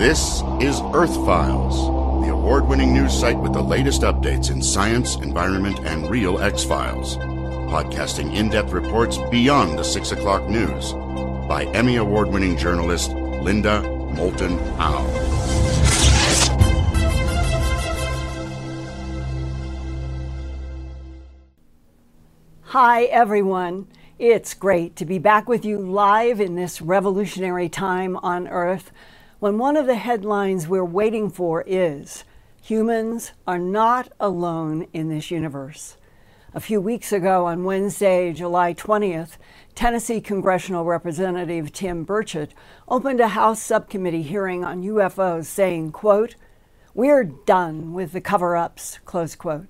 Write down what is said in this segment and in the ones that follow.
This is Earth Files, the award winning news site with the latest updates in science, environment, and real X Files. Podcasting in depth reports beyond the 6 o'clock news by Emmy Award winning journalist Linda Moulton Howe. Hi, everyone. It's great to be back with you live in this revolutionary time on Earth when one of the headlines we're waiting for is Humans are not alone in this universe. A few weeks ago, on Wednesday, July 20th, Tennessee Congressional Representative Tim Burchett opened a House subcommittee hearing on UFOs saying, quote, We're done with the cover-ups, close quote.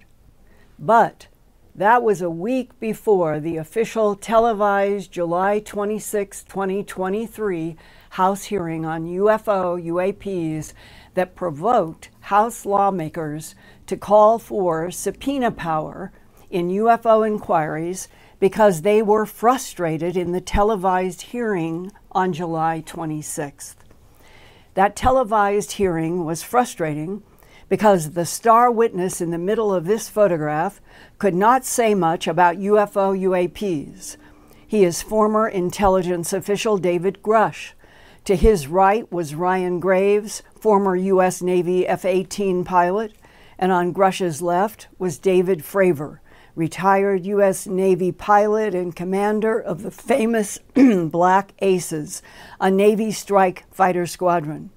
But that was a week before the official televised July 26, 2023 House hearing on UFO UAPs that provoked House lawmakers to call for subpoena power in UFO inquiries because they were frustrated in the televised hearing on July 26th. That televised hearing was frustrating because the star witness in the middle of this photograph could not say much about UFO UAPs. He is former intelligence official David Grusch, to his right was Ryan Graves, former U.S. Navy F 18 pilot, and on Grusch's left was David Fravor, retired U.S. Navy pilot and commander of the famous Black Aces, a Navy strike fighter squadron.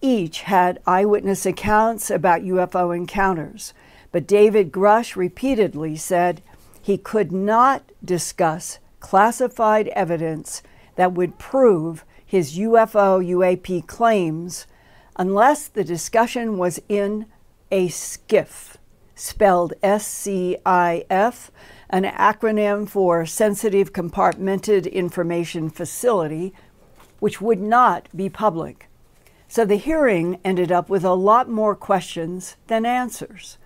Each had eyewitness accounts about UFO encounters, but David Grusch repeatedly said he could not discuss classified evidence that would prove his UFO UAP claims unless the discussion was in a SCIF, spelled S C I F, an acronym for Sensitive Compartmented Information Facility, which would not be public. So the hearing ended up with a lot more questions than answers.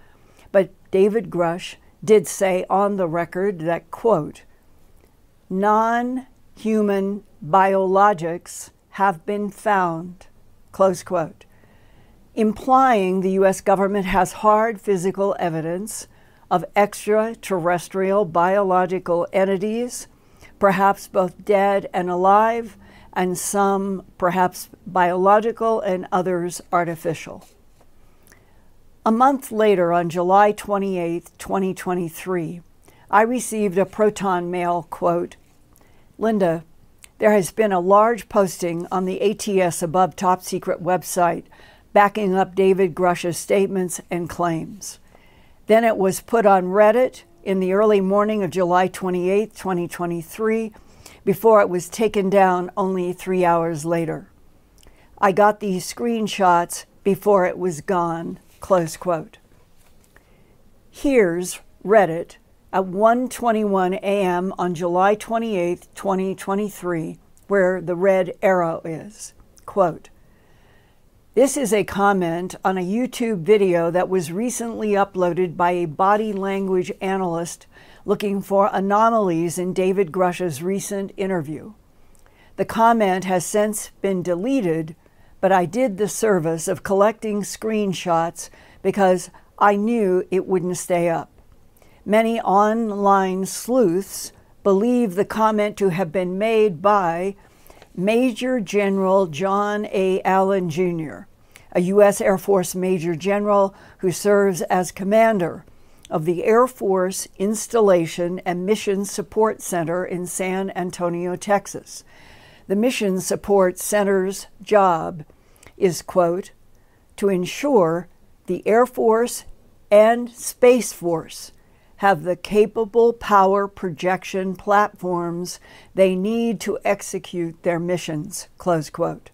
But David Grusch did say on the record that, quote, non human biologics have been found, close quote, implying the U.S. government has hard physical evidence of extraterrestrial biological entities, perhaps both dead and alive, and some perhaps biological and others artificial. A month later, on July 28, 2023, I received a Proton Mail quote Linda, there has been a large posting on the ATS Above Top Secret website backing up David Grusch's statements and claims. Then it was put on Reddit in the early morning of July 28, 2023, before it was taken down only three hours later. I got these screenshots before it was gone. Close quote. Here's Reddit at 1:21 a.m. on July 28, 2023, where the red arrow is. Quote, this is a comment on a YouTube video that was recently uploaded by a body language analyst looking for anomalies in David Grusch's recent interview. The comment has since been deleted, but I did the service of collecting screenshots because I knew it wouldn't stay up. Many online sleuths believe the comment to have been made by Major General John A. Allen Jr., a U.S. Air Force Major General who serves as commander of the Air Force Installation and Mission Support Center in San Antonio, Texas. The Mission Support Center's job is, quote, to ensure the Air Force and Space Force have the capable power projection platforms they need to execute their missions. Close quote.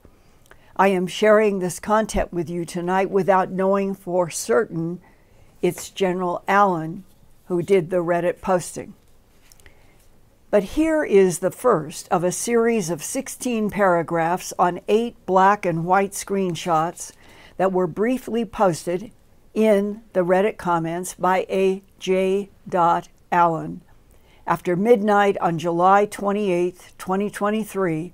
I am sharing this content with you tonight without knowing for certain it's General Allen who did the Reddit posting. But here is the first of a series of 16 paragraphs on eight black and white screenshots that were briefly posted in the Reddit comments by a J. Allen after midnight on July 28, 2023,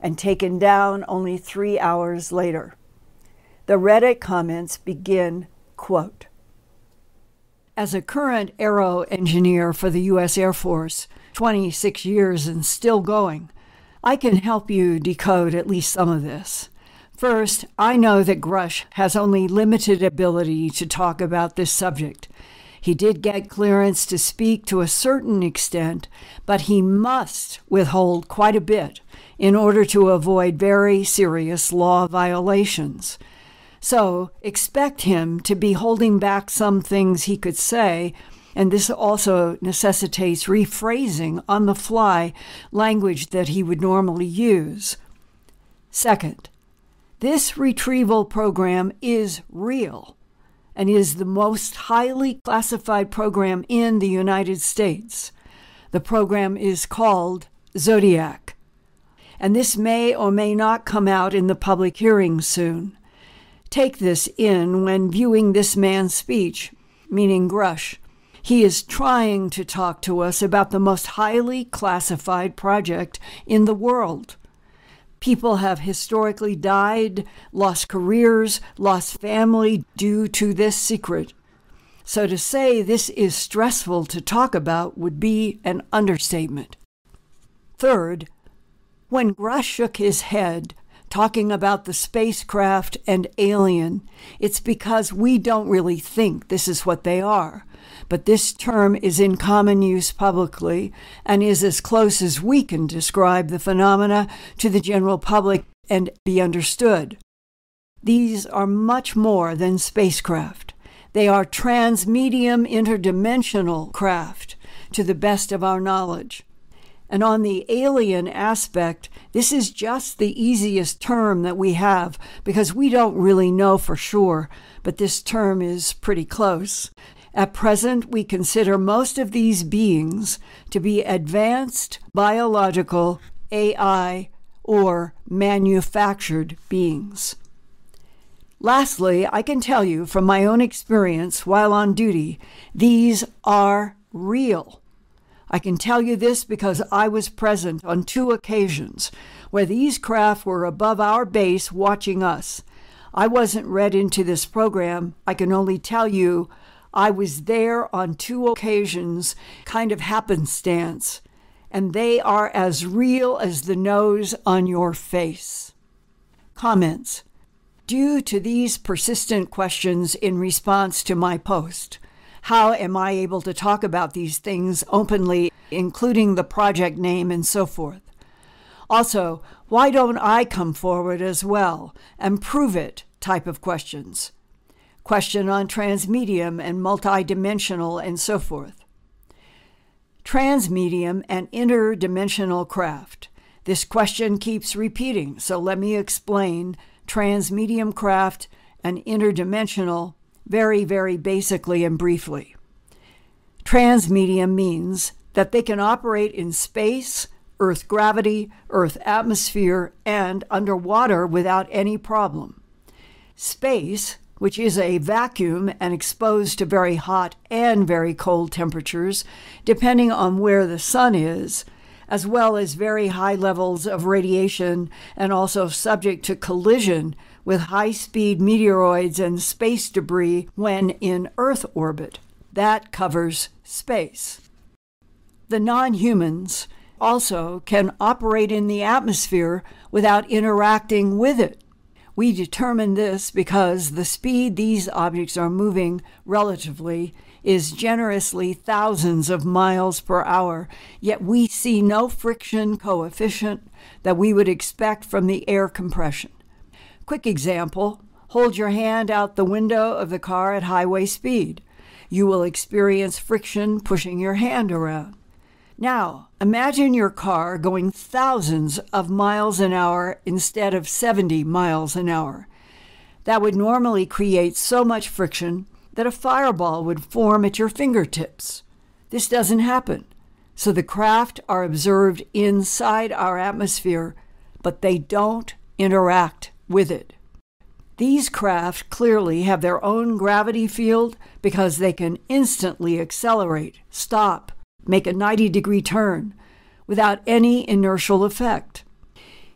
and taken down only three hours later. The Reddit comments begin, quote, As a current aero engineer for the U.S. Air Force, 26 years and still going, I can help you decode at least some of this. First, I know that Grusch has only limited ability to talk about this subject. He did get clearance to speak to a certain extent, but he must withhold quite a bit in order to avoid very serious law violations. So expect him to be holding back some things he could say, and this also necessitates rephrasing on the fly language that he would normally use. Second, this retrieval program is real and is the most highly classified program in the United States. The program is called Zodiac, and this may or may not come out in the public hearing soon. Take this in when viewing this man's speech, meaning Grusch. He is trying to talk to us about the most highly classified project in the world. People have historically died, lost careers, lost family due to this secret. So to say this is stressful to talk about would be an understatement. Third, when Grusch shook his head, talking about the spacecraft and alien, it's because we don't really think this is what they are but this term is in common use publicly and is as close as we can describe the phenomena to the general public and be understood. These are much more than spacecraft. They are transmedium interdimensional craft, to the best of our knowledge. And on the alien aspect, this is just the easiest term that we have because we don't really know for sure, but this term is pretty close. At present, we consider most of these beings to be advanced biological AI or manufactured beings. Lastly, I can tell you from my own experience while on duty, these are real. I can tell you this because I was present on two occasions where these craft were above our base watching us. I wasn't read into this program. I can only tell you I was there on two occasions, kind of happenstance, and they are as real as the nose on your face. Comments Due to these persistent questions in response to my post, how am I able to talk about these things openly, including the project name and so forth? Also, why don't I come forward as well and prove it type of questions? Question on transmedium and multidimensional and so forth. Transmedium and interdimensional craft. This question keeps repeating, so let me explain transmedium craft and interdimensional very, very basically and briefly. Transmedium means that they can operate in space, Earth gravity, Earth atmosphere, and underwater without any problem. Space which is a vacuum and exposed to very hot and very cold temperatures, depending on where the sun is, as well as very high levels of radiation and also subject to collision with high speed meteoroids and space debris when in Earth orbit. That covers space. The non humans also can operate in the atmosphere without interacting with it. We determine this because the speed these objects are moving relatively is generously thousands of miles per hour, yet we see no friction coefficient that we would expect from the air compression. Quick example hold your hand out the window of the car at highway speed. You will experience friction pushing your hand around. Now, imagine your car going thousands of miles an hour instead of 70 miles an hour. That would normally create so much friction that a fireball would form at your fingertips. This doesn't happen. So the craft are observed inside our atmosphere, but they don't interact with it. These craft clearly have their own gravity field because they can instantly accelerate, stop, make a 90 degree turn without any inertial effect.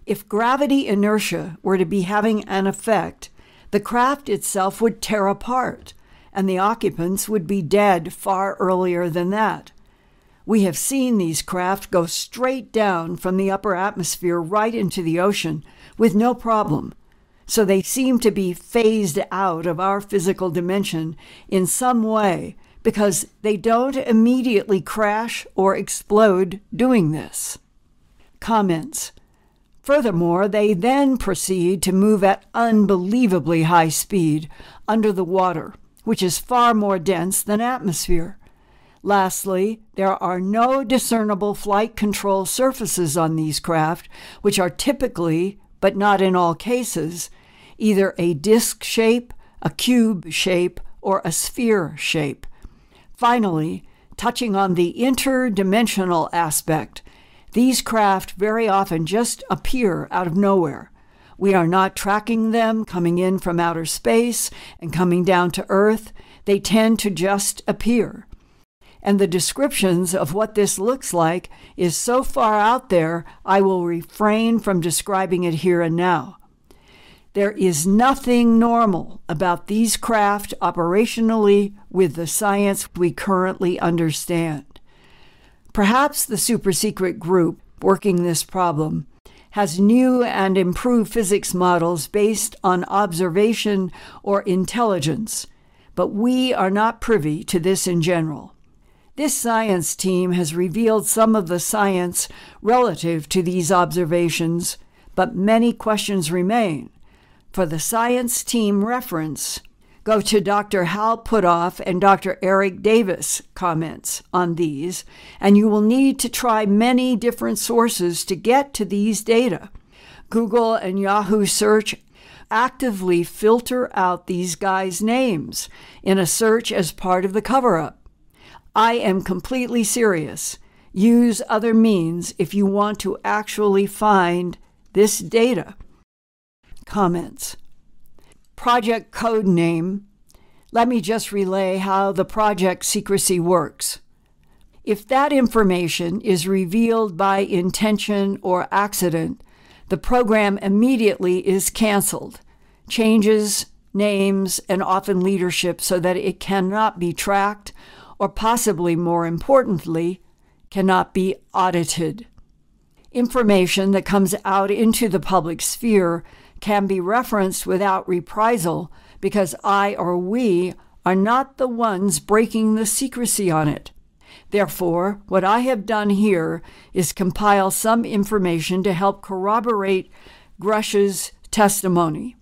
If gravity inertia were to be having an effect, the craft itself would tear apart, and the occupants would be dead far earlier than that. We have seen these craft go straight down from the upper atmosphere right into the ocean with no problem. So they seem to be phased out of our physical dimension in some way because they don't immediately crash or explode doing this. Comments. Furthermore, they then proceed to move at unbelievably high speed under the water, which is far more dense than atmosphere. Lastly, there are no discernible flight control surfaces on these craft, which are typically, but not in all cases, either a disk shape, a cube shape, or a sphere shape. Finally, touching on the interdimensional aspect, these craft very often just appear out of nowhere. We are not tracking them coming in from outer space and coming down to Earth. They tend to just appear and the descriptions of what this looks like is so far out there, I will refrain from describing it here and now. There is nothing normal about these craft operationally with the science we currently understand. Perhaps the super secret group working this problem has new and improved physics models based on observation or intelligence, but we are not privy to this in general. This science team has revealed some of the science relative to these observations, but many questions remain. For the science team reference, go to Dr. Hal Puthoff and Dr. Eric Davis comments on these, and you will need to try many different sources to get to these data. Google and Yahoo search actively filter out these guys' names in a search as part of the cover up. I am completely serious. Use other means if you want to actually find this data. Comments. Project code name. Let me just relay how the project secrecy works. If that information is revealed by intention or accident, the program immediately is canceled, changes names, and often leadership so that it cannot be tracked or possibly more importantly, cannot be audited. Information that comes out into the public sphere can be referenced without reprisal because I or we are not the ones breaking the secrecy on it. Therefore, what I have done here is compile some information to help corroborate Grusch's testimony.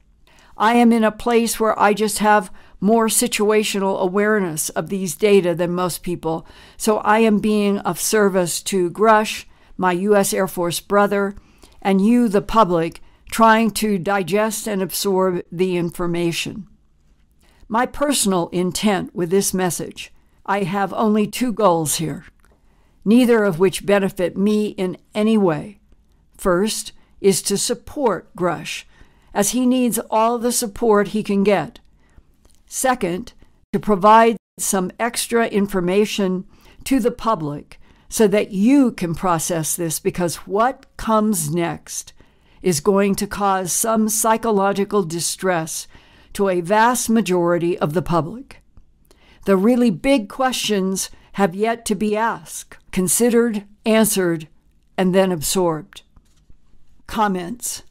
I am in a place where I just have more situational awareness of these data than most people. So I am being of service to Grusch, my U.S. Air Force brother, and you, the public, trying to digest and absorb the information. My personal intent with this message I have only two goals here, neither of which benefit me in any way. First is to support Grusch, as he needs all the support he can get Second, to provide some extra information to the public so that you can process this because what comes next is going to cause some psychological distress to a vast majority of the public. The really big questions have yet to be asked, considered, answered, and then absorbed. Comments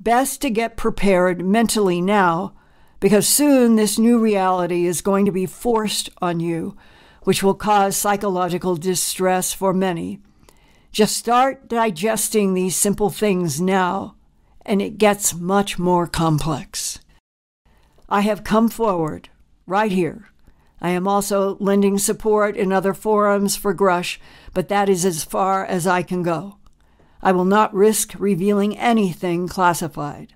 Best to get prepared mentally now because soon this new reality is going to be forced on you, which will cause psychological distress for many. Just start digesting these simple things now, and it gets much more complex. I have come forward, right here. I am also lending support in other forums for Grusch, but that is as far as I can go. I will not risk revealing anything classified.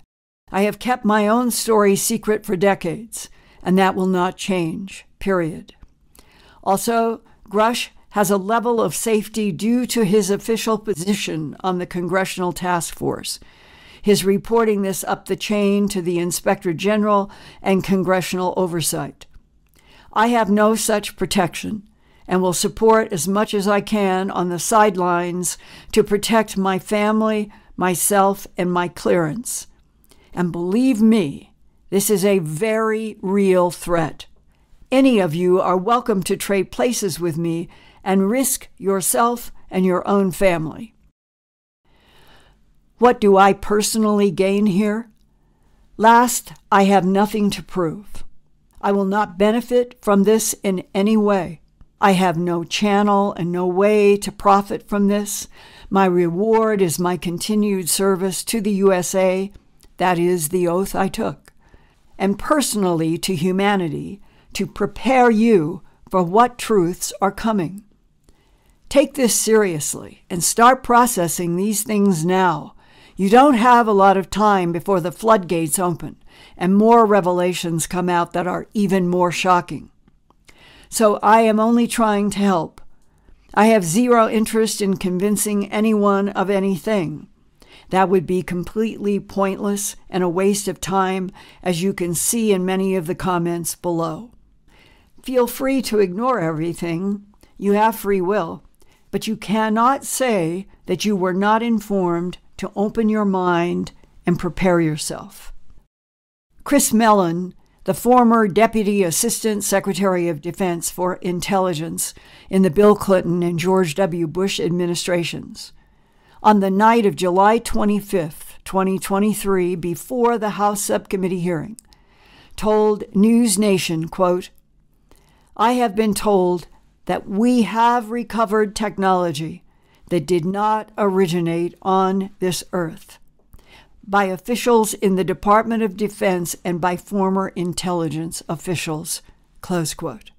I have kept my own story secret for decades, and that will not change, period. Also, Grusch has a level of safety due to his official position on the Congressional Task Force, his reporting this up the chain to the Inspector General and congressional oversight. I have no such protection and will support as much as I can on the sidelines to protect my family, myself, and my clearance. And believe me, This is a very real threat. Any of you are welcome to trade places with me and risk yourself and your own family. What do I personally gain here? Last, I have nothing to prove. I will not benefit from this in any way. I have no channel and no way to profit from this. My reward is my continued service to the USA. That is the oath I took. And personally to humanity to prepare you for what truths are coming. Take this seriously and start processing these things now. You don't have a lot of time before the floodgates open and more revelations come out that are even more shocking. So I am only trying to help. I have zero interest in convincing anyone of anything. That would be completely pointless and a waste of time, as you can see in many of the comments below. Feel free to ignore everything. You have free will. But you cannot say that you were not informed to open your mind and prepare yourself. Chris Mellon, the former Deputy Assistant Secretary of Defense for Intelligence in the Bill Clinton and George W. Bush administrations, on the night of July 25, 2023, before the House subcommittee hearing, told NewsNation, quote, I have been told that we have recovered technology that did not originate on this earth by officials in the Department of Defense and by former intelligence officials. Close quote.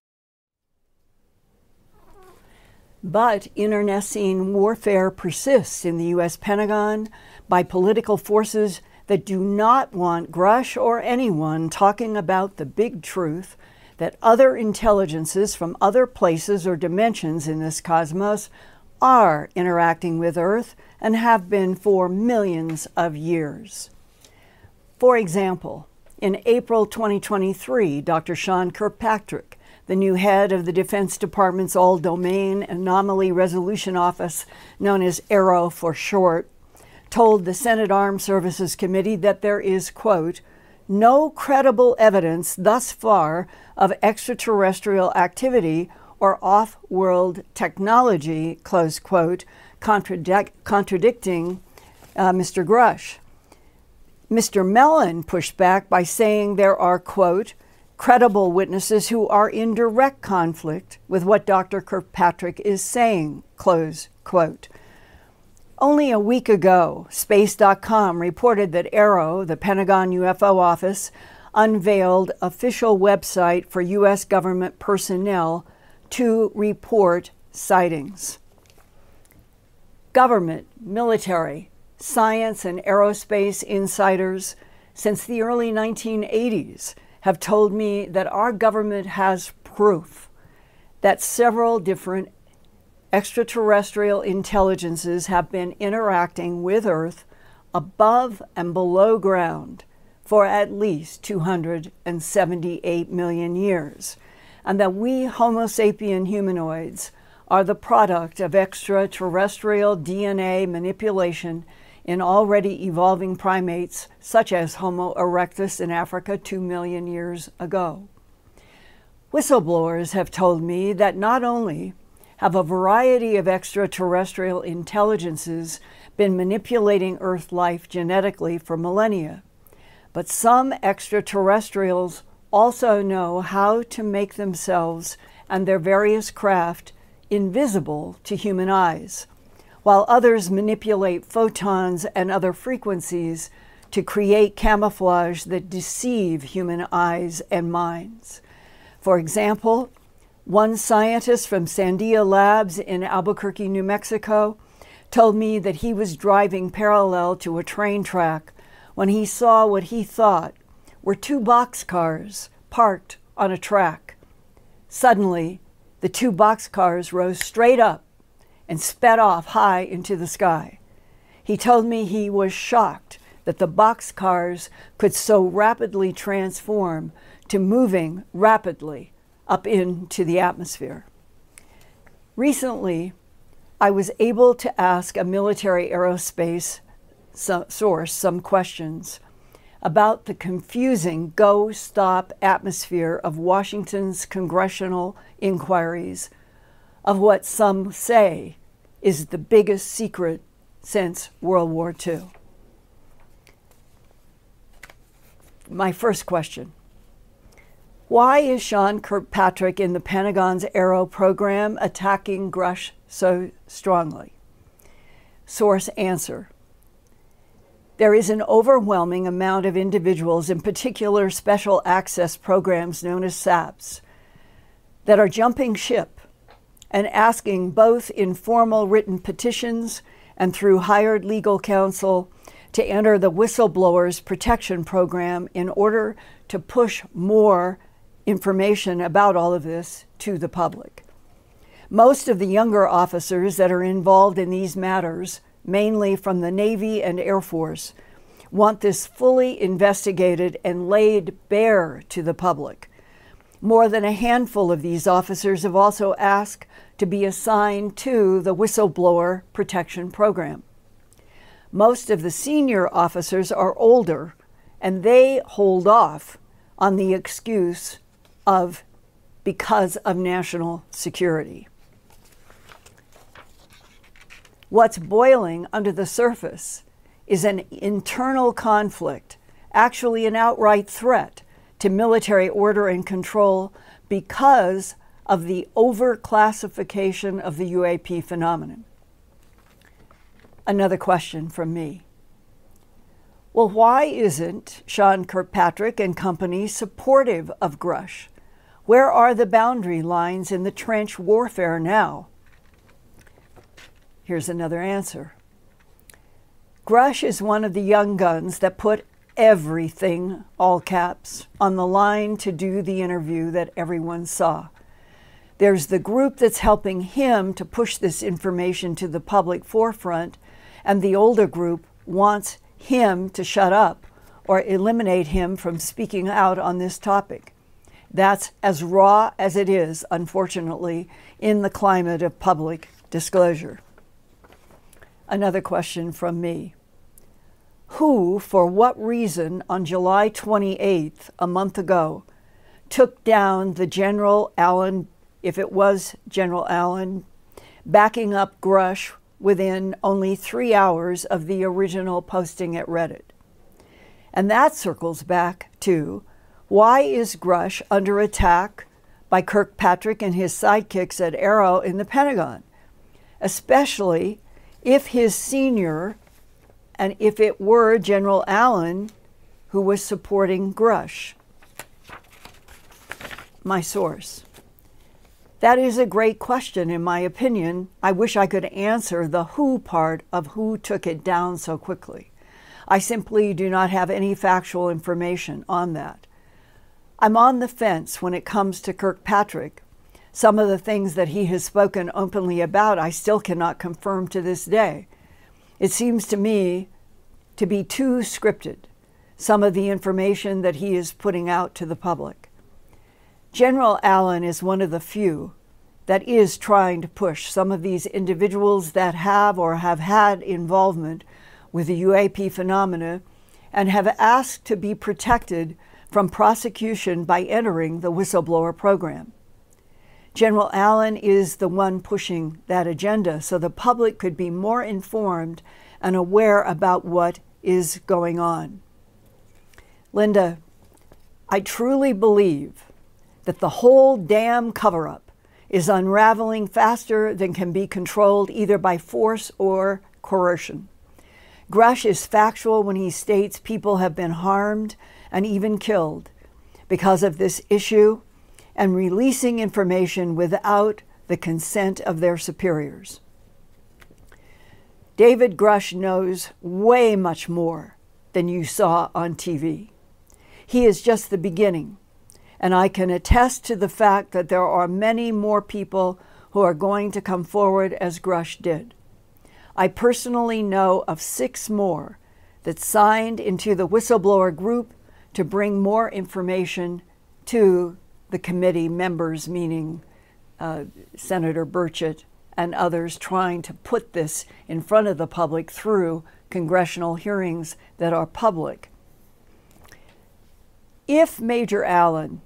But internecine warfare persists in the U.S. Pentagon by political forces that do not want Grusch or anyone talking about the big truth that other intelligences from other places or dimensions in this cosmos are interacting with Earth and have been for millions of years. For example, in April 2023, Dr. Sean Kirkpatrick, the new head of the Defense Department's All Domain Anomaly Resolution Office, known as AARO for short, told the Senate Armed Services Committee that there is, quote, no credible evidence thus far of extraterrestrial activity or off world technology, close quote, contradic- contradicting uh, Mr. Grusch. Mr. Mellon pushed back by saying there are, quote, credible witnesses who are in direct conflict with what Dr. Kirkpatrick is saying, close quote. Only a week ago, Space.com reported that AARO, the Pentagon UFO office, unveiled official website for U.S. government personnel to report sightings. Government, military, science, and aerospace insiders since the early 1980s have told me that our government has proof that several different extraterrestrial intelligences have been interacting with Earth above and below ground for at least 278 million years, and that we Homo sapien humanoids are the product of extraterrestrial DNA manipulation in already evolving primates such as Homo erectus in Africa 2 million years ago. Whistleblowers have told me that not only have a variety of extraterrestrial intelligences been manipulating Earth life genetically for millennia, but some extraterrestrials also know how to make themselves and their various craft invisible to human eyes, while others manipulate photons and other frequencies to create camouflage that deceive human eyes and minds. For example, one scientist from Sandia Labs in Albuquerque, New Mexico, told me that he was driving parallel to a train track when he saw what he thought were two boxcars parked on a track. Suddenly, the two boxcars rose straight up and sped off high into the sky. He told me he was shocked that the boxcars could so rapidly transform to moving rapidly up into the atmosphere. Recently, I was able to ask a military aerospace so, source some questions about the confusing go stop atmosphere of Washington's congressional inquiries of what some say is the biggest secret since World War II. My first question Why is Sean Kirkpatrick in the Pentagon's AARO program attacking Grusch so strongly? Source answer there is an overwhelming amount of individuals, in particular special access programs known as SAPs, that are jumping ship and asking both in formal written petitions and through hired legal counsel to enter the Whistleblowers Protection Program in order to push more information about all of this to the public. Most of the younger officers that are involved in these matters mainly from the Navy and Air Force, want this fully investigated and laid bare to the public. More than a handful of these officers have also asked to be assigned to the Whistleblower Protection Program. Most of the senior officers are older and they hold off on the excuse of because of national security. What's boiling under the surface is an internal conflict, actually, an outright threat to military order and control because of the overclassification of the UAP phenomenon. Another question from me. Well, why isn't Sean Kirkpatrick and company supportive of Grusch? Where are the boundary lines in the trench warfare now? Here's another answer Grusch is one of the young guns that put everything, all caps, on the line to do the interview that everyone saw. There's the group that's helping him to push this information to the public forefront, and the older group wants him to shut up or eliminate him from speaking out on this topic. That's as raw as it is, unfortunately, in the climate of public disclosure. Another question from me. Who, for what reason, on July 28th, a month ago, took down the General Allen, if it was General Allen, backing up Grusch within only three hours of the original posting at Reddit? And that circles back to why is Grusch under attack by Kirkpatrick and his sidekicks at AARO in the Pentagon? Especially if his senior, and if it were General Allen who was supporting Grusch. My source. That is a great question, in my opinion. I wish I could answer the who part of who took it down so quickly. I simply do not have any factual information on that. I'm on the fence when it comes to Kirkpatrick some of the things that he has spoken openly about, I still cannot confirm to this day. It seems to me to be too scripted, some of the information that he is putting out to the public. General Allen is one of the few that is trying to push some of these individuals that have or have had involvement with the UAP phenomena and have asked to be protected from prosecution by entering the whistleblower program. General Allen is the one pushing that agenda so the public could be more informed and aware about what is going on. Linda, I truly believe that the whole damn cover up is unraveling faster than can be controlled either by force or coercion. Grusch is factual when he states people have been harmed and even killed because of this issue and releasing information without the consent of their superiors. David Grusch knows way much more than you saw on TV. He is just the beginning, and I can attest to the fact that there are many more people who are going to come forward as Grusch did. I personally know of six more that signed into the whistleblower group to bring more information to the committee members, meaning uh, Senator Burchett and others, trying to put this in front of the public through congressional hearings that are public. if Major Allen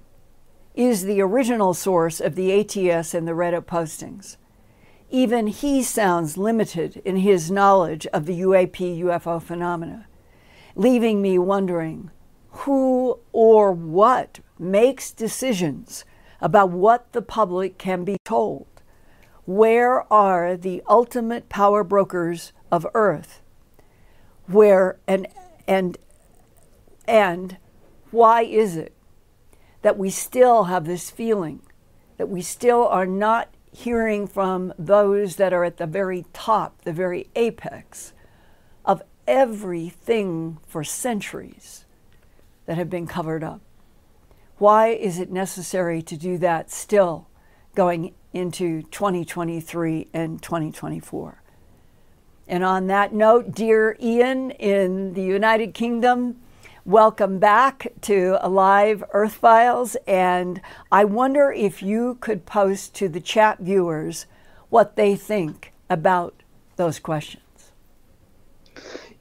is the original source of the ATS and the Reddit postings, even he sounds limited in his knowledge of the UAP UFO phenomena, leaving me wondering who or what makes decisions about what the public can be told. Where are the ultimate power brokers of Earth? Where and and and why is it that we still have this feeling that we still are not hearing from those that are at the very top, the very apex of everything for centuries that have been covered up. Why is it necessary to do that still going into 2023 and 2024? And on that note, dear Ian in the United Kingdom, Welcome back to Alive Earth Files. And I wonder if you could post to the chat viewers what they think about those questions.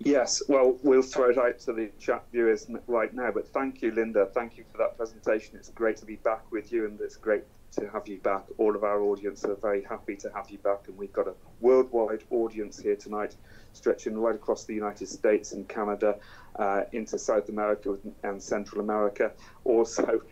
Yes, well, we'll throw it out to the chat viewers right now. But thank you, Linda. Thank you for that presentation. It's great to be back with you, and it's great to have you back. All of our audience are very happy to have you back, and we've got a worldwide audience here tonight, stretching right across the United States and Canada uh, into South America and Central America. Also,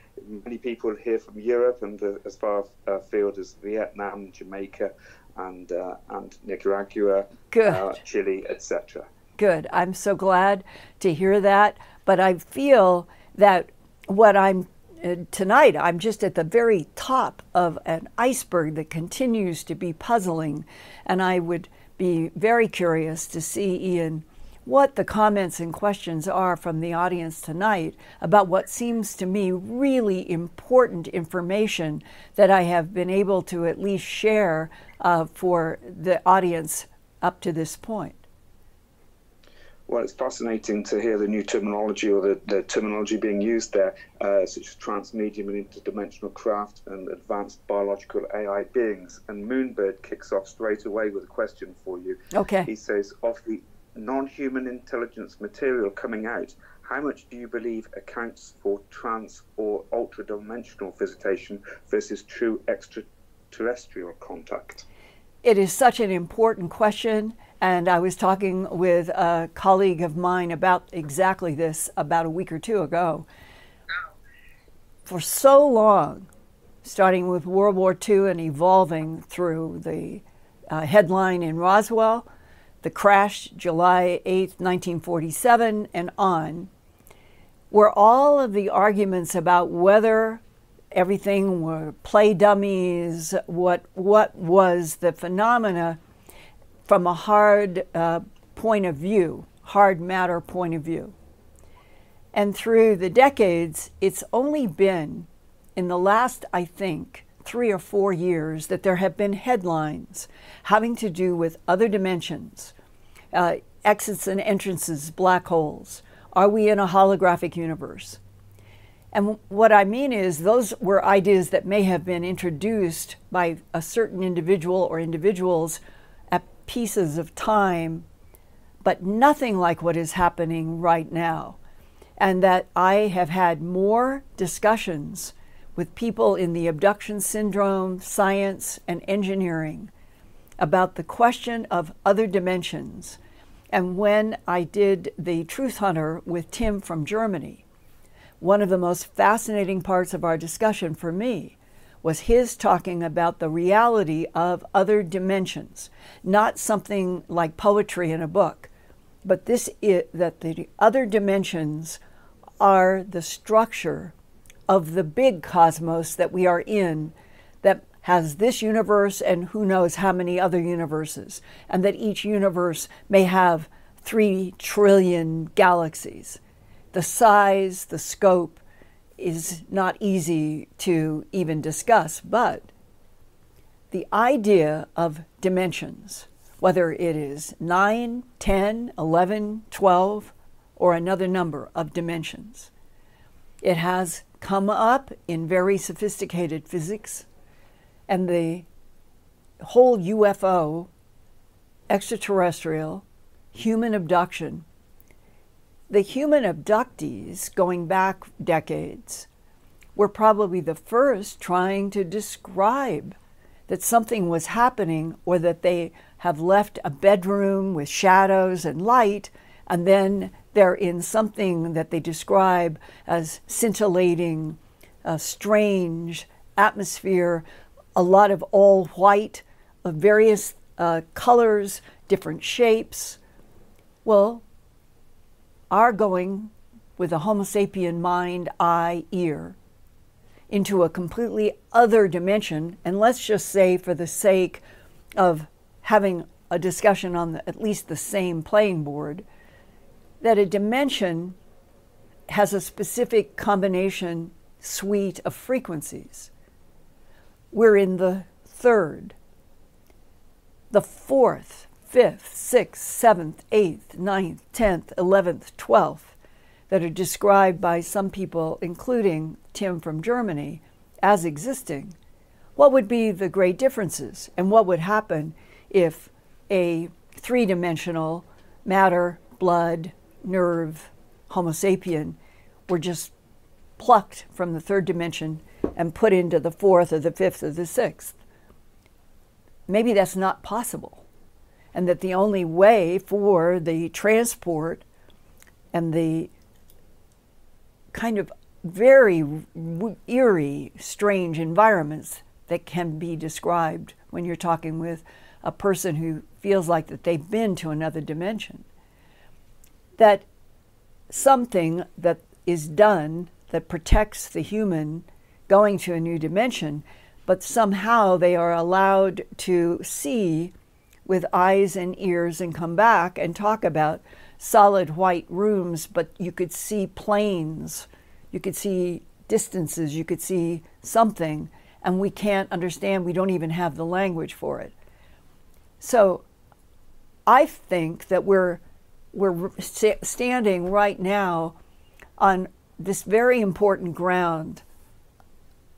many people here from Europe and uh, as far afield as Vietnam, Jamaica, and uh, and Nicaragua, uh, Chile, etc. Good. I'm so glad to hear that. But I feel that what I'm uh, tonight, I'm just at the very top of an iceberg that continues to be puzzling. And I would be very curious to see, Ian, what the comments and questions are from the audience tonight about what seems to me really important information that I have been able to at least share uh, for the audience up to this point. Well, it's fascinating to hear the new terminology or the, the terminology being used there, uh, such as transmedium and interdimensional craft and advanced biological AI beings. And Moonbird kicks off straight away with a question for you. Okay. He says, of the non human intelligence material coming out, how much do you believe accounts for trans or ultra dimensional visitation versus true extraterrestrial contact? It is such an important question. And I was talking with a colleague of mine about exactly this about a week or two ago. For so long, starting with World War II and evolving through the uh, headline in Roswell, the crash July 8, 1947, and on, were all of the arguments about whether everything were play dummies, what, what was the phenomena from a hard uh, point of view, hard matter point of view. And through the decades, it's only been in the last, I think, three or four years that there have been headlines having to do with other dimensions, uh, exits and entrances, black holes. Are we in a holographic universe? And what I mean is, those were ideas that may have been introduced by a certain individual or individuals pieces of time, but nothing like what is happening right now. And that I have had more discussions with people in the abduction syndrome, science, and engineering about the question of other dimensions. And when I did the Truth Hunter with Tim from Germany, one of the most fascinating parts of our discussion for me was his talking about the reality of other dimensions, not something like poetry in a book, but this is, that the other dimensions are the structure of the big cosmos that we are in that has this universe and who knows how many other universes, and that each universe may have three trillion galaxies. The size, the scope is not easy to even discuss, but the idea of dimensions, whether it is 9, 10, 11, 12, or another number of dimensions, it has come up in very sophisticated physics, and the whole UFO, extraterrestrial, human abduction, the human abductees, going back decades, were probably the first trying to describe that something was happening or that they have left a bedroom with shadows and light, and then they're in something that they describe as scintillating, uh, strange atmosphere, a lot of all white, of various uh, colors, different shapes. Well, our going with a Homo sapien mind, eye, ear into a completely other dimension, and let's just say, for the sake of having a discussion on the, at least the same playing board, that a dimension has a specific combination suite of frequencies. We're in the third, the fourth, fifth, sixth, seventh, eighth, ninth, tenth, eleventh, twelfth, that are described by some people, including Tim from Germany, as existing. What would be the great differences? And what would happen if a three dimensional matter, blood, nerve, Homo sapien were just plucked from the third dimension and put into the fourth or the fifth or the sixth? Maybe that's not possible. And that the only way for the transport and the kind of very eerie, strange environments that can be described when you're talking with a person who feels like that they've been to another dimension. That something that is done that protects the human going to a new dimension, but somehow they are allowed to see with eyes and ears and come back and talk about solid white rooms, but you could see planes, you could see distances, you could see something, and we can't understand, we don't even have the language for it. So I think that we're, we're standing right now on this very important ground.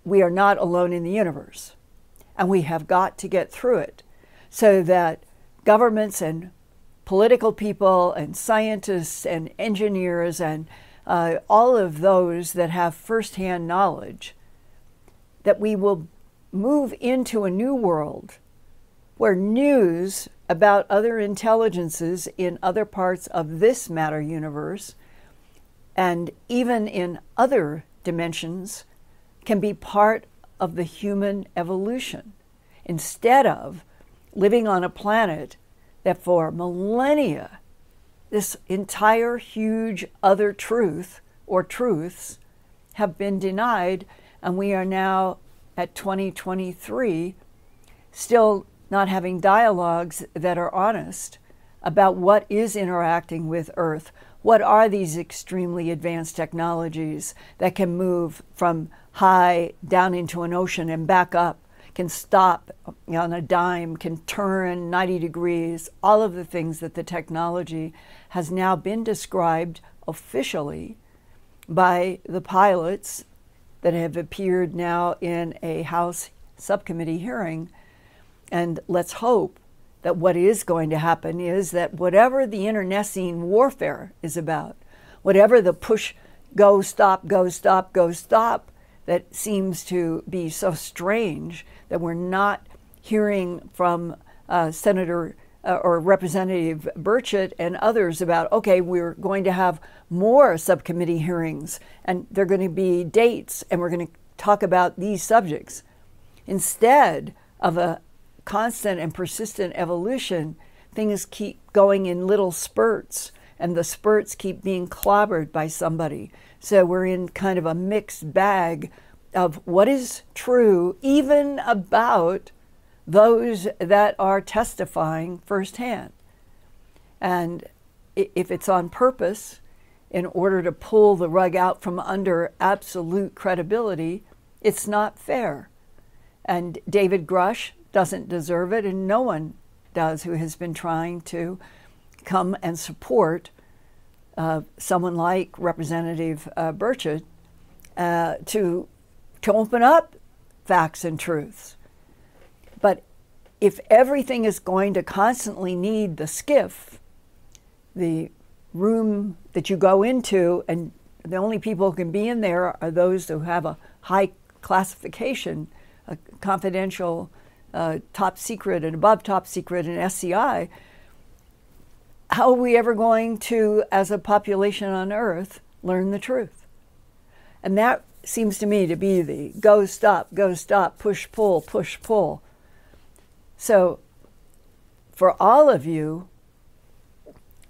We are not alone in the universe, and we have got to get through it so that governments and political people and scientists and engineers and uh, all of those that have firsthand knowledge, that we will move into a new world where news about other intelligences in other parts of this matter universe and even in other dimensions can be part of the human evolution instead of living on a planet that for millennia this entire huge other truth or truths have been denied and we are now at 2023 still not having dialogues that are honest about what is interacting with Earth. What are these extremely advanced technologies that can move from high down into an ocean and back up, can stop on a dime, can turn 90 degrees, all of the things that the technology has now been described officially by the pilots that have appeared now in a House subcommittee hearing. And let's hope that what is going to happen is that whatever the internecine warfare is about, whatever the push, go, stop, go, stop, go, stop, that seems to be so strange that we're not hearing from uh, Senator uh, or Representative Burchett and others about, okay, we're going to have more subcommittee hearings and they're going to be dates and we're going to talk about these subjects. Instead of a constant and persistent evolution, things keep going in little spurts, and the spurts keep being clobbered by somebody. So we're in kind of a mixed bag of what is true, even about those that are testifying firsthand. And if it's on purpose, in order to pull the rug out from under absolute credibility, it's not fair. And David Grusch doesn't deserve it, and no one does who has been trying to come and support uh, someone like Representative uh, Burchett uh, to to open up facts and truths. But if everything is going to constantly need the SCIF, the room that you go into, and the only people who can be in there are those who have a high classification, a confidential, uh, top secret, and above top secret, and SCI. How are we ever going to, as a population on Earth, learn the truth? And that seems to me to be the go, stop, go, stop, push, pull, push, pull. So, for all of you,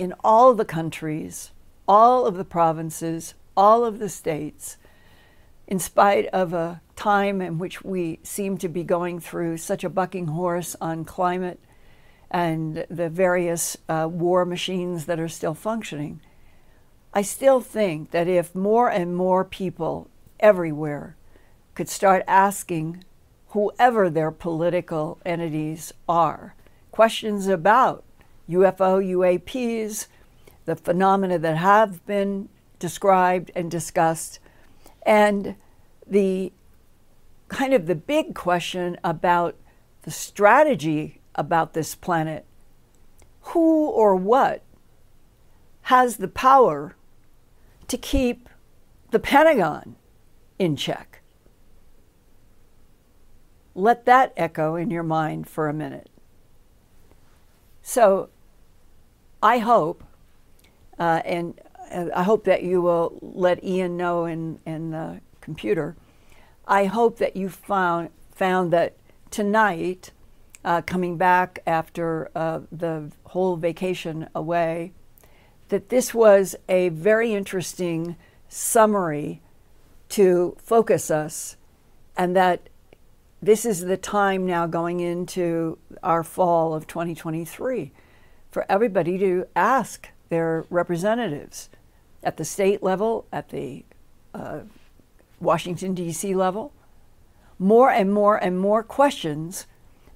in all the countries, all of the provinces, all of the states, in spite of a time in which we seem to be going through such a bucking horse on climate and the various uh, war machines that are still functioning, I still think that if more and more people everywhere could start asking whoever their political entities are questions about UFO, UAPs, the phenomena that have been described and discussed, and the kind of the big question about the strategy about this planet. Who or what has the power to keep the Pentagon in check? Let that echo in your mind for a minute. So, I hope, uh, and uh, I hope that you will let Ian know in, in the computer. I hope that you found found that tonight, uh, coming back after uh, the whole vacation away, that this was a very interesting summary to focus us, and that this is the time now going into our fall of 2023 for everybody to ask their representatives at the state level, at the uh, Washington, D.C. level, more and more and more questions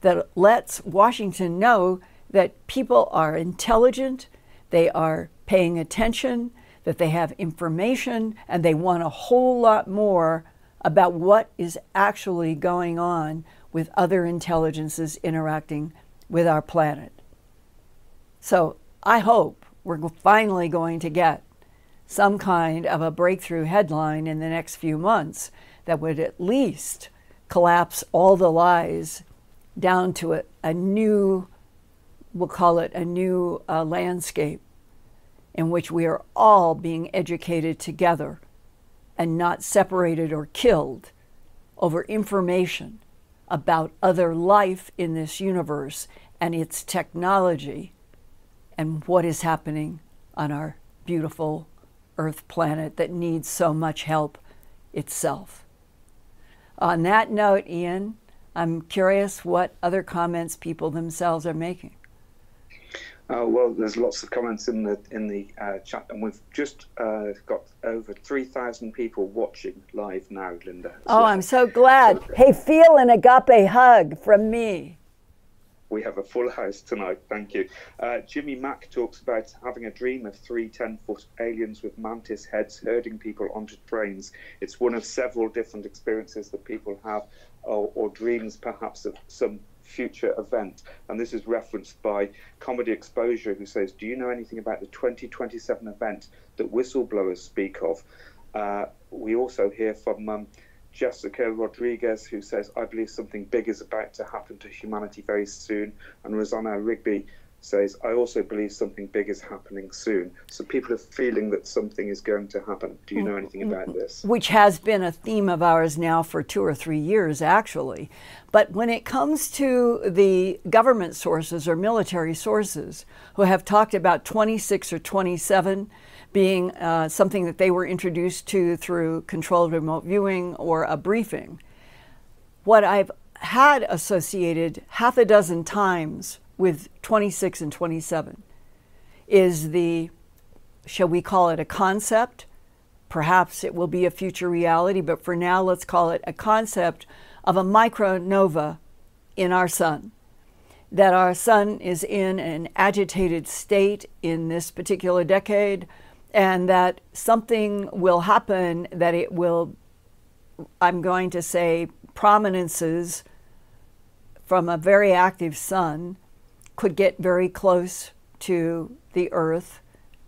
that lets Washington know that people are intelligent, they are paying attention, that they have information, and they want a whole lot more about what is actually going on with other intelligences interacting with our planet. So I hope we're finally going to get some kind of a breakthrough headline in the next few months that would at least collapse all the lies down to a, a new, we'll call it a new uh, landscape in which we are all being educated together and not separated or killed over information about other life in this universe and its technology and what is happening on our beautiful Earth planet that needs so much help itself. On that note, Ian, I'm curious what other comments people themselves are making. Uh, well, there's lots of comments in the in the uh, chat, and we've just uh, got over three thousand people watching live now, Linda. Oh, I'm so glad. hey, feel an agape hug from me we have a full house tonight. Thank you. Uh, Jimmy Mack talks about having a dream of three 10 foot aliens with mantis heads herding people onto trains. It's one of several different experiences that people have, or, or dreams perhaps of some future event. And this is referenced by Comedy Exposure, who says, Do you know anything about the 2027 event that whistleblowers speak of? Uh, we also hear from. Um, Jessica Rodriguez, who says, I believe something big is about to happen to humanity very soon. And Rosanna Rigby says, I also believe something big is happening soon. So people are feeling that something is going to happen. Do you know anything about this? Which has been a theme of ours now for two or three years, actually. But when it comes to the government sources or military sources who have talked about 26 or 27, being uh, something that they were introduced to through controlled remote viewing or a briefing. What I've had associated half a dozen times with 26 and 27 is the, shall we call it a concept? Perhaps it will be a future reality, but for now, let's call it a concept of a micronova in our sun. That our sun is in an agitated state in this particular decade, and that something will happen that it will, I'm going to say, prominences from a very active sun could get very close to the Earth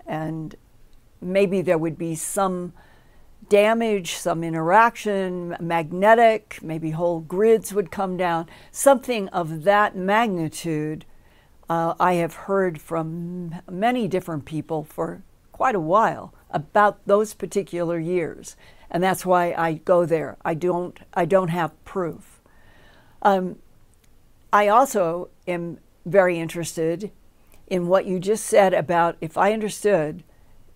and maybe there would be some damage, some interaction, magnetic, maybe whole grids would come down, something of that magnitude. Uh, I have heard from many different people for quite a while about those particular years, and that's why I go there. I don't. I don't have proof. Um, I also am very interested in what you just said about if I understood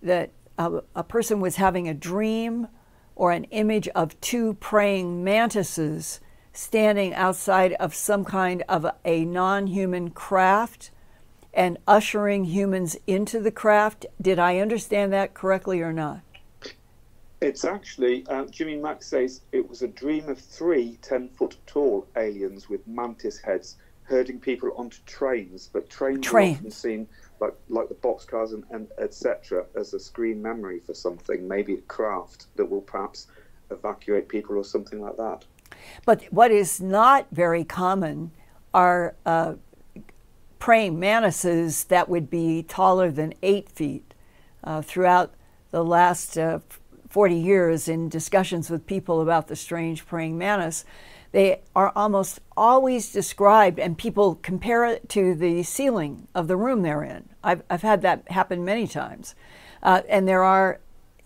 that a, a person was having a dream or an image of two praying mantises standing outside of some kind of a, non human craft and ushering humans into the craft. Did I understand that correctly or not? It's actually, uh, Jimmy Mack says it was a dream of three 10 foot tall aliens with mantis heads herding people onto trains, but trains, trains. are often seen like like the boxcars and, and etc. as a screen memory for something, maybe a craft that will perhaps evacuate people or something like that. But what is not very common are uh, praying mantises that would be taller than eight feet. Uh, throughout the last uh, 40 years, in discussions with people about the strange praying mantis, they are almost always described, and people compare it to the ceiling of the room they're in. I've, I've had that happen many times. Uh, and there are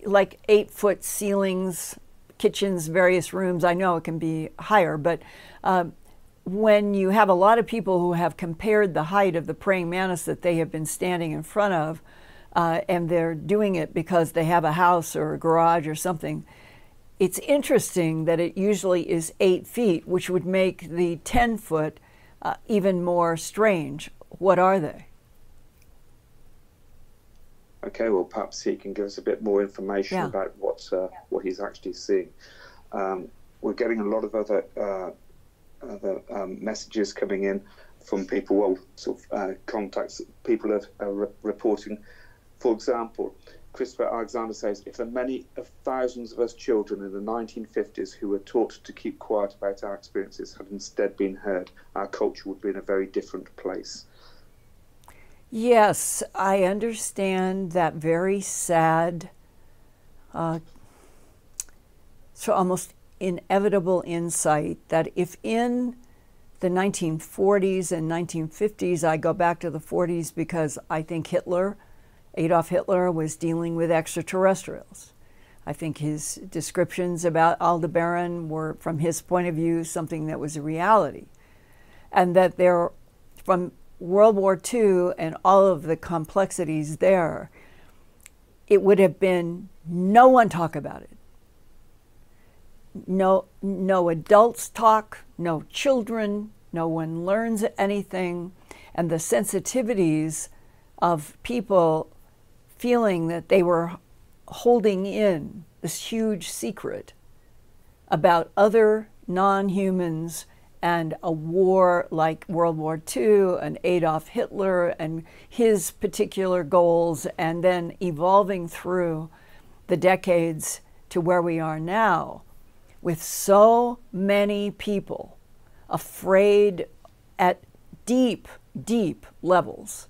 like eight foot ceilings, kitchens, various rooms. I know it can be higher, but uh, when you have a lot of people who have compared the height of the praying mantis that they have been standing in front of, uh, and they're doing it because they have a house or a garage or something, it's interesting that it usually is eight feet, which would make the 10 foot uh, even more strange. What are they? Okay, well, perhaps he can give us a bit more information yeah. about what uh, what he's actually seeing. Um, we're getting a lot of other uh, other um, messages coming in from people, well, sort of uh, contacts people are, are re- reporting. For example, Christopher Alexander says, if the many of thousands of us children in the 1950s who were taught to keep quiet about our experiences had instead been heard, our culture would be in a very different place. Yes, I understand that very sad, uh, so almost inevitable insight that if in the 1940s and 1950s, I go back to the 40s because I think Hitler Adolf Hitler was dealing with extraterrestrials. I think his descriptions about Aldebaran were, from his point of view, something that was a reality. And that there, from World War II and all of the complexities there, it would have been no one talk about it. No, no adults talk, no children, no one learns anything. And the sensitivities of people feeling that they were holding in this huge secret about other non humans and a war like World War II and Adolf Hitler and his particular goals, and then evolving through the decades to where we are now, with so many people afraid at deep, deep levels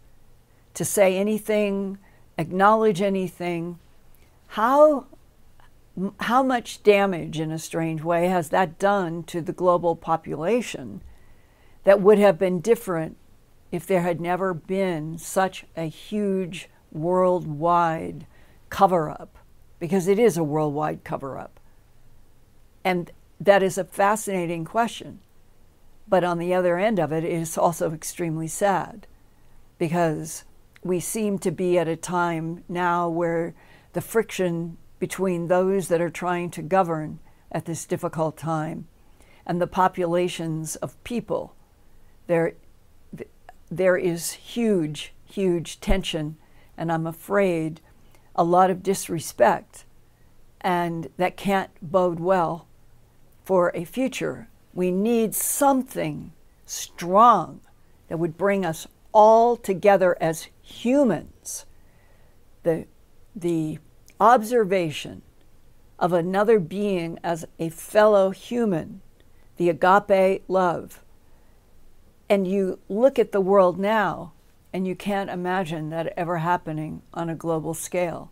to say anything acknowledge anything. How, how much damage, in a strange way, has that done to the global population that would have been different if there had never been such a huge worldwide cover up? Because it is a worldwide cover up. And that is a fascinating question. But on the other end of it, it is also extremely sad because we seem to be at a time now where the friction between those that are trying to govern at this difficult time and the populations of people, there, there is huge, huge tension, and I'm afraid a lot of disrespect, and that can't bode well for a future. We need something strong that would bring us all together as humans, the, the observation of another being as a fellow human, the agape love. And you look at the world now, And you can't imagine that ever happening on a global scale.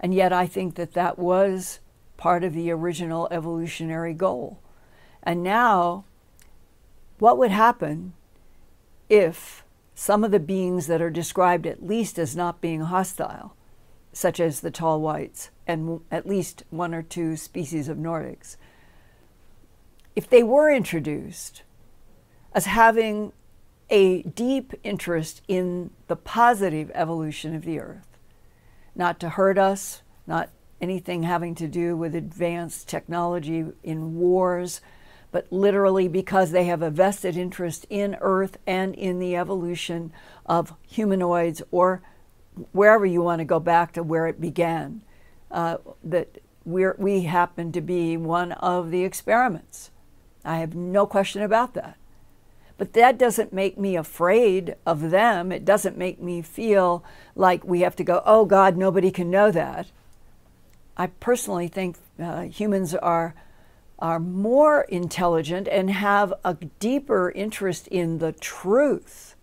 And yet, I think that that was part of the original evolutionary goal. And now, what would happen if some of the beings that are described at least as not being hostile, such as the tall whites and at least one or two species of Nordics, if they were introduced as having a deep interest in the positive evolution of the earth, not to hurt us, not anything having to do with advanced technology in wars, but literally because they have a vested interest in Earth and in the evolution of humanoids or wherever you want to go back to where it began. Uh, that we we happen to be one of the experiments. I have no question about that. But that doesn't make me afraid of them. It doesn't make me feel like we have to go, oh God, nobody can know that. I personally think uh, humans are are more intelligent and have a deeper interest in the truth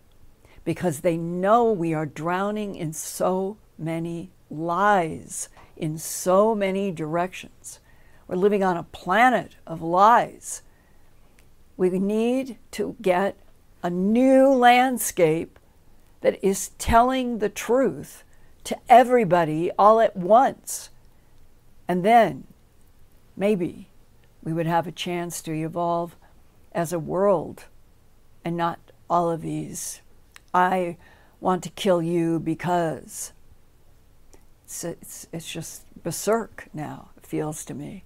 because they know we are drowning in so many lies in so many directions. We're living on a planet of lies. We need to get a new landscape that is telling the truth to everybody all at once. And then maybe we would have a chance to evolve as a world and not all of these. I want to kill you because it's, it's, it's just berserk now, it feels to me.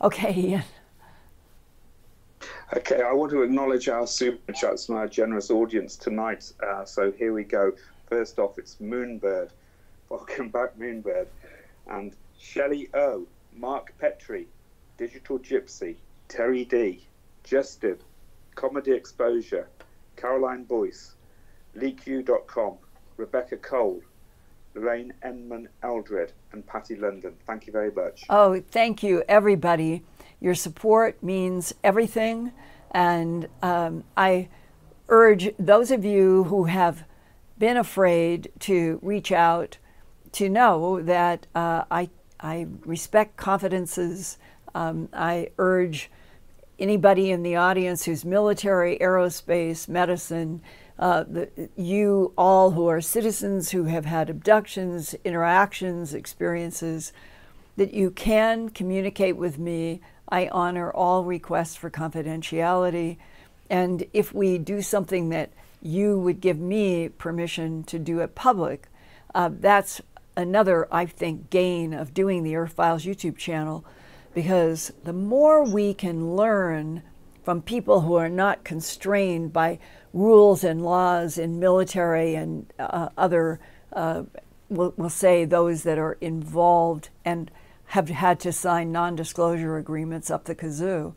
Okay, Ian. Okay, I want to acknowledge our super chats and our generous audience tonight. Uh, so here we go. First off, it's Moonbird. Welcome back, Moonbird. And Shelley O, Mark Petrie, Digital Gypsy, Terry D, Justin, Comedy Exposure, Caroline Boyce, LeakU.com, Rebecca Cole, Lorraine Enman Eldred, and Patty London. Thank you very much. Oh, thank you, everybody. Your support means everything. And um, I urge those of you who have been afraid to reach out to know that uh, I, I respect confidences um, I urge anybody in the audience who's military, aerospace, medicine, uh, the, you all who are citizens who have had abductions, interactions, experiences, that you can communicate with me. I honor all requests for confidentiality. And if we do something that you would give me permission to do it public, uh, that's another, I think, gain of doing the Earthfiles YouTube channel because the more we can learn from people who are not constrained by rules and laws in military and uh, other, uh, we'll, we'll say those that are involved and have had to sign non disclosure agreements up the kazoo.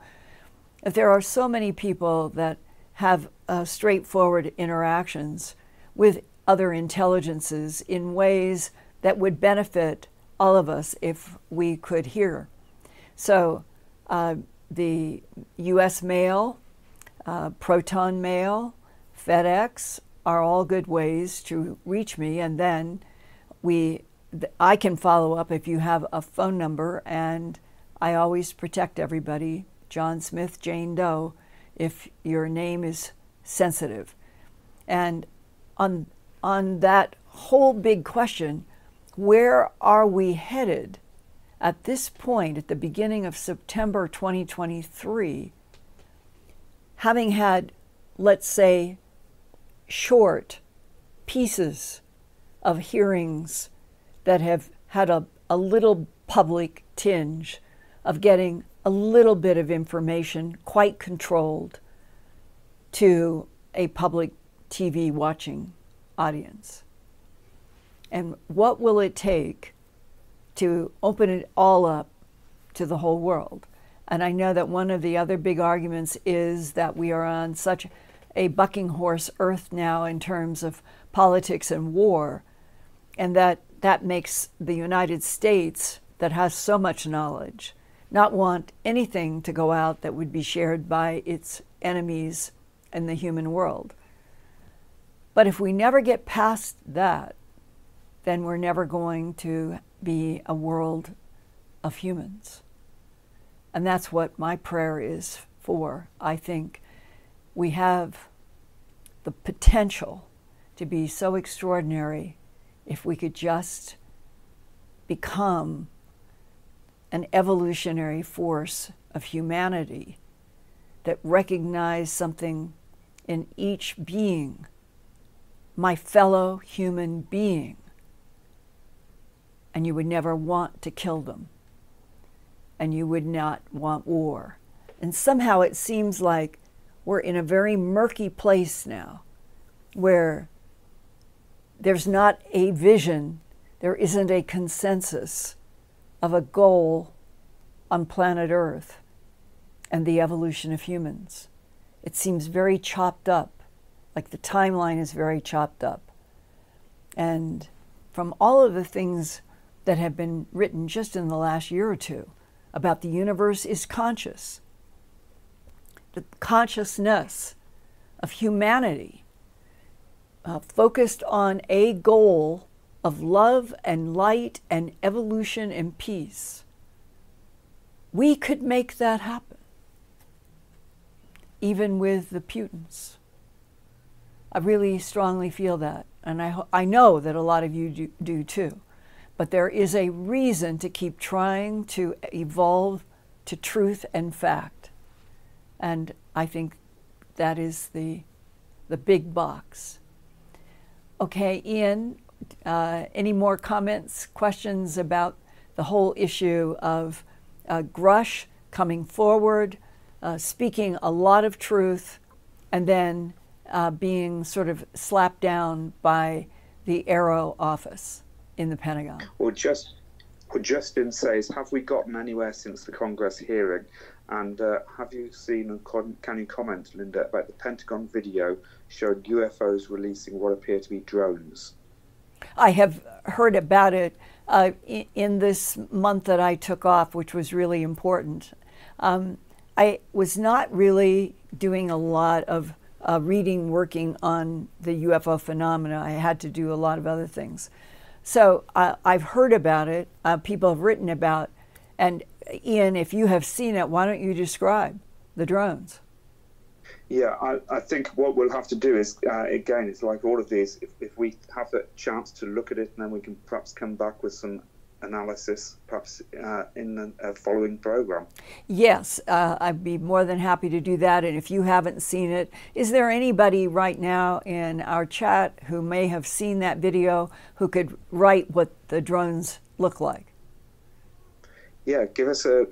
If there are so many people that have uh, straightforward interactions with other intelligences in ways that would benefit all of us if we could hear. So uh, the U.S. mail, uh, Proton Mail, FedEx are all good ways to reach me, and then we, I can follow up if you have a phone number, and I always protect everybody, John Smith, Jane Doe, if your name is sensitive. And on on that whole big question, where are we headed? At this point, at the beginning of September 2023, having had, let's say, short pieces of hearings that have had a, a little public tinge of getting a little bit of information quite controlled to a public TV watching audience. And what will it take to open it all up to the whole world. And I know that one of the other big arguments is that we are on such a bucking horse earth now in terms of politics and war, and that that makes the United States, that has so much knowledge, not want anything to go out that would be shared by its enemies in the human world. But if we never get past that, then we're never going to be a world of humans. And that's what my prayer is for. I think we have the potential to be so extraordinary if we could just become an evolutionary force of humanity that recognized something in each being, my fellow human being, and you would never want to kill them, and you would not want war. And somehow it seems like we're in a very murky place now where there's not a vision, there isn't a consensus of a goal on planet Earth and the evolution of humans. It seems very chopped up, like the timeline is very chopped up. And from all of the things that have been written just in the last year or two about the universe is conscious, the consciousness of humanity uh, focused on a goal of love and light and evolution and peace. We could make that happen, even with the Putins. I really strongly feel that, and I, I know that a lot of you do, do too. But there is a reason to keep trying to evolve to truth and fact. And I think that is the, the big box. Okay, Ian, uh, any more comments, questions about the whole issue of uh, Grusch coming forward, uh, speaking a lot of truth, and then uh, being sort of slapped down by the AARO office in the Pentagon? Well, just what Justin says, have we gotten anywhere since the Congress hearing? And uh, have you seen and con- can you comment, Linda, about the Pentagon video showing UFOs releasing what appear to be drones? I have heard about it uh, in, in, this month that I took off, which was really important. Um, I was not really doing a lot of uh, reading, working on the UFO phenomena. I had to do a lot of other things. So uh, I've heard about it. Uh, people have written about, and Ian, if you have seen it, why don't you describe the drones? Yeah, I, I think what we'll have to do is, uh, again, it's like all of these, if, if we have the chance to look at it, and then we can perhaps come back with some analysis, perhaps uh, in a following program. Yes, uh, I'd be more than happy to do that. And if you haven't seen it, is there anybody right now in our chat who may have seen that video who could write what the drones look like? Yeah, give us a,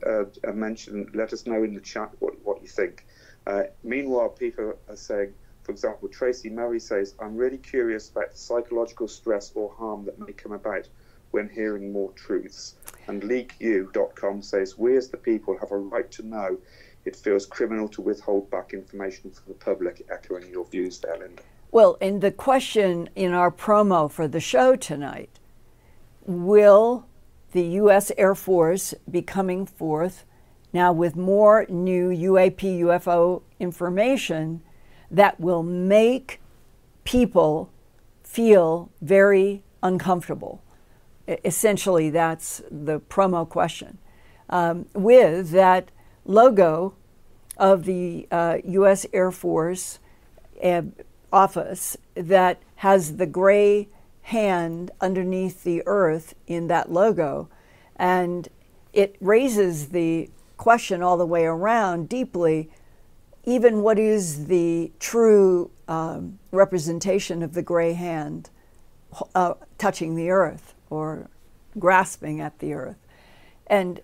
a, a mention. Let us know in the chat what, what you think. Uh, meanwhile, people are saying, for example, Tracy Murray says, I'm really curious about the psychological stress or harm that may come about when hearing more truths. And leaku.com says, We as the people have a right to know it feels criminal to withhold back information from the public, echoing your views there, Linda. Well, and the question in our promo for the show tonight will the U.S. Air Force be coming forth now with more new UAP UFO information that will make people feel very uncomfortable? Essentially, that's the promo question. Um, with that logo of the uh, U.S. Air Force uh, office that has the gray hand underneath the earth in that logo. And it raises the question all the way around deeply even what is the true um, representation of the gray hand uh, touching the earth? Or grasping at the earth. And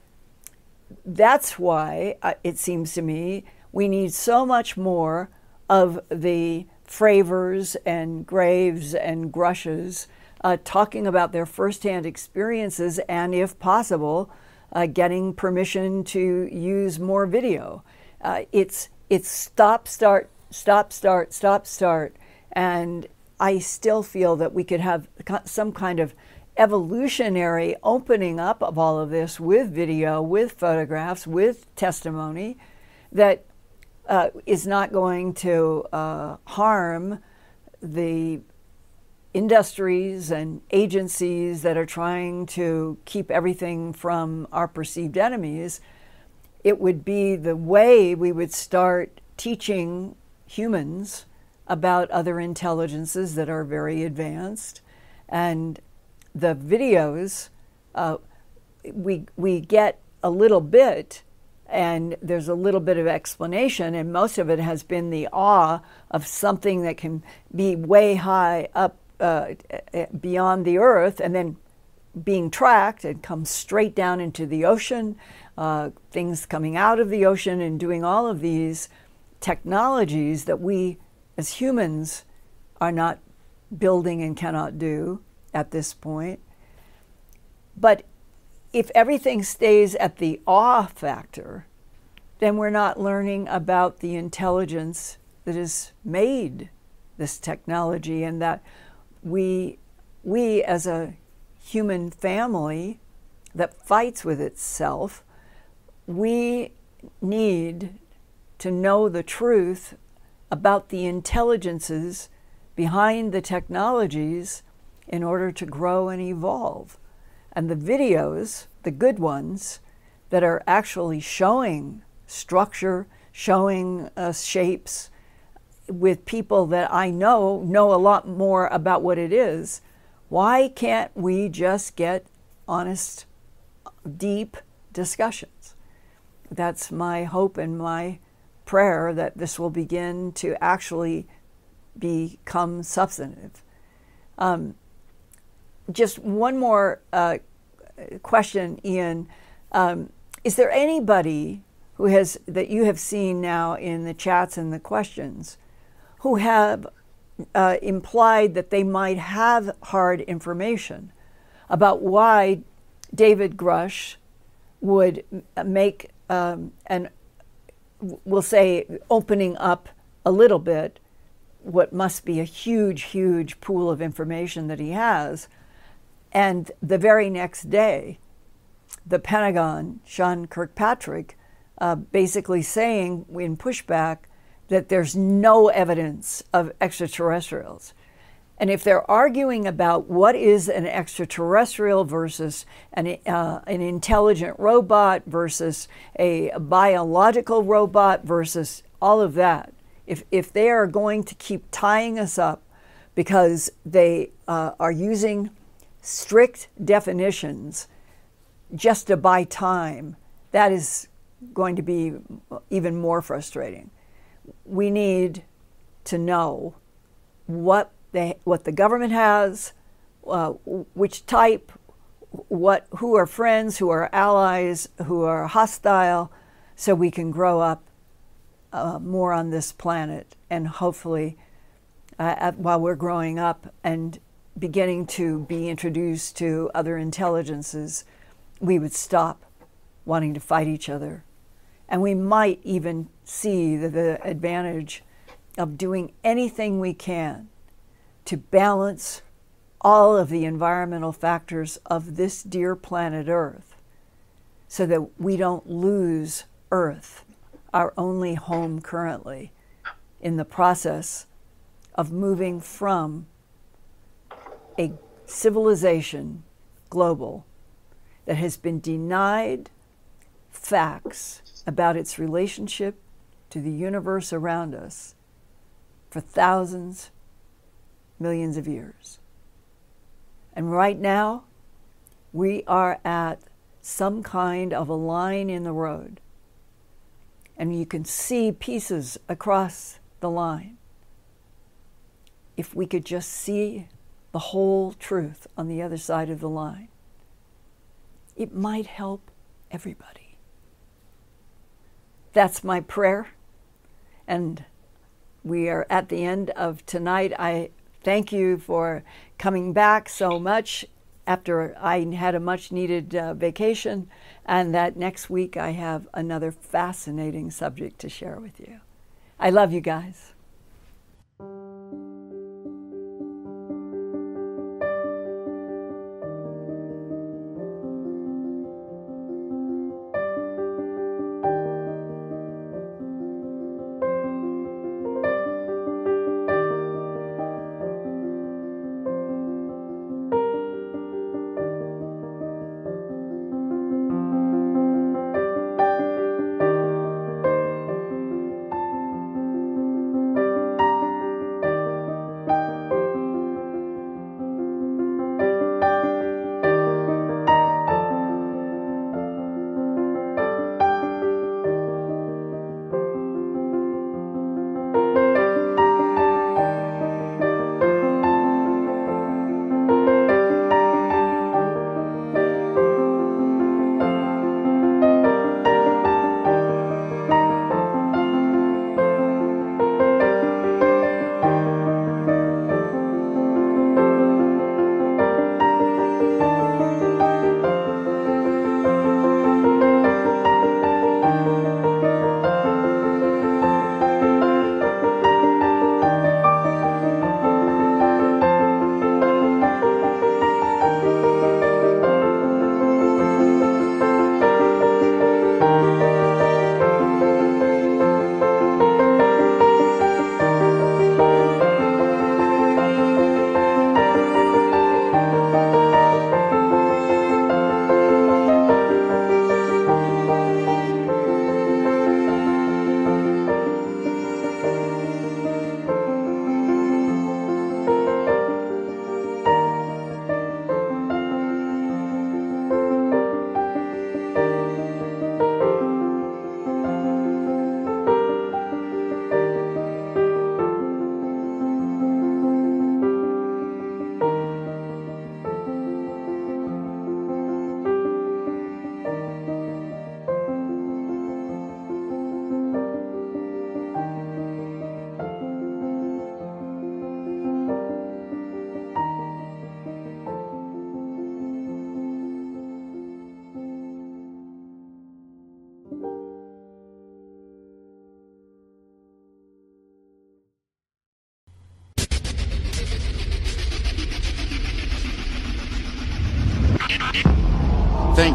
that's why uh, it seems to me we need so much more of the Fravors and Graves and Grusches uh, talking about their firsthand experiences and, if possible, uh, getting permission to use more video. Uh, it's it's stop, start, stop, start, stop, start, and I still feel that we could have some kind of evolutionary opening up of all of this with video, with photographs, with testimony that uh, is not going to uh, harm the industries and agencies that are trying to keep everything from our perceived enemies, it would be the way we would start teaching humans about other intelligences that are very advanced. And the videos, uh, we, we get a little bit, and there's a little bit of explanation, and most of it has been the awe of something that can be way high up uh, beyond the earth and then being tracked and come straight down into the ocean, uh, things coming out of the ocean and doing all of these technologies that we as humans are not building and cannot do at this point. But if everything stays at the awe factor, then we're not learning about the intelligence that has made this technology and that we, we as a human family that fights with itself, we need to know the truth about the intelligences behind the technologies in order to grow and evolve. And the videos, the good ones, that are actually showing structure, showing uh, shapes, with people that I know know a lot more about what it is, why can't we just get honest, deep discussions? That's my hope and my prayer that this will begin to actually become substantive. Um, just one more uh, question, Ian. Um, is there anybody who has that you have seen now in the chats and the questions who have uh, implied that they might have hard information about why David Grusch would make um, an, we'll say, opening up a little bit what must be a huge, huge pool of information that he has. And the very next day, the Pentagon, Sean Kirkpatrick, uh, basically saying in pushback that there's no evidence of extraterrestrials. And if they're arguing about what is an extraterrestrial versus an, uh, an intelligent robot versus a biological robot versus all of that, if, if they are going to keep tying us up because they uh, are using strict definitions just to buy time, that is going to be even more frustrating. We need to know what they, what the government has, uh, which type, what who are friends, who are allies, who are hostile, so we can grow up uh, more on this planet and hopefully uh, while we're growing up and beginning to be introduced to other intelligences, we would stop wanting to fight each other. And we might even see the, the advantage of doing anything we can to balance all of the environmental factors of this dear planet Earth so that we don't lose Earth, our only home currently, in the process of moving from a civilization global that has been denied facts about its relationship to the universe around us for thousands, millions of years. And right now, we are at some kind of a line in the road. And you can see pieces across the line. If we could just see the whole truth on the other side of the line, it might help everybody. That's my prayer. And we are at the end of tonight. I thank you for coming back so much after I had a much needed uh, vacation, and that next week I have another fascinating subject to share with you. I love you guys.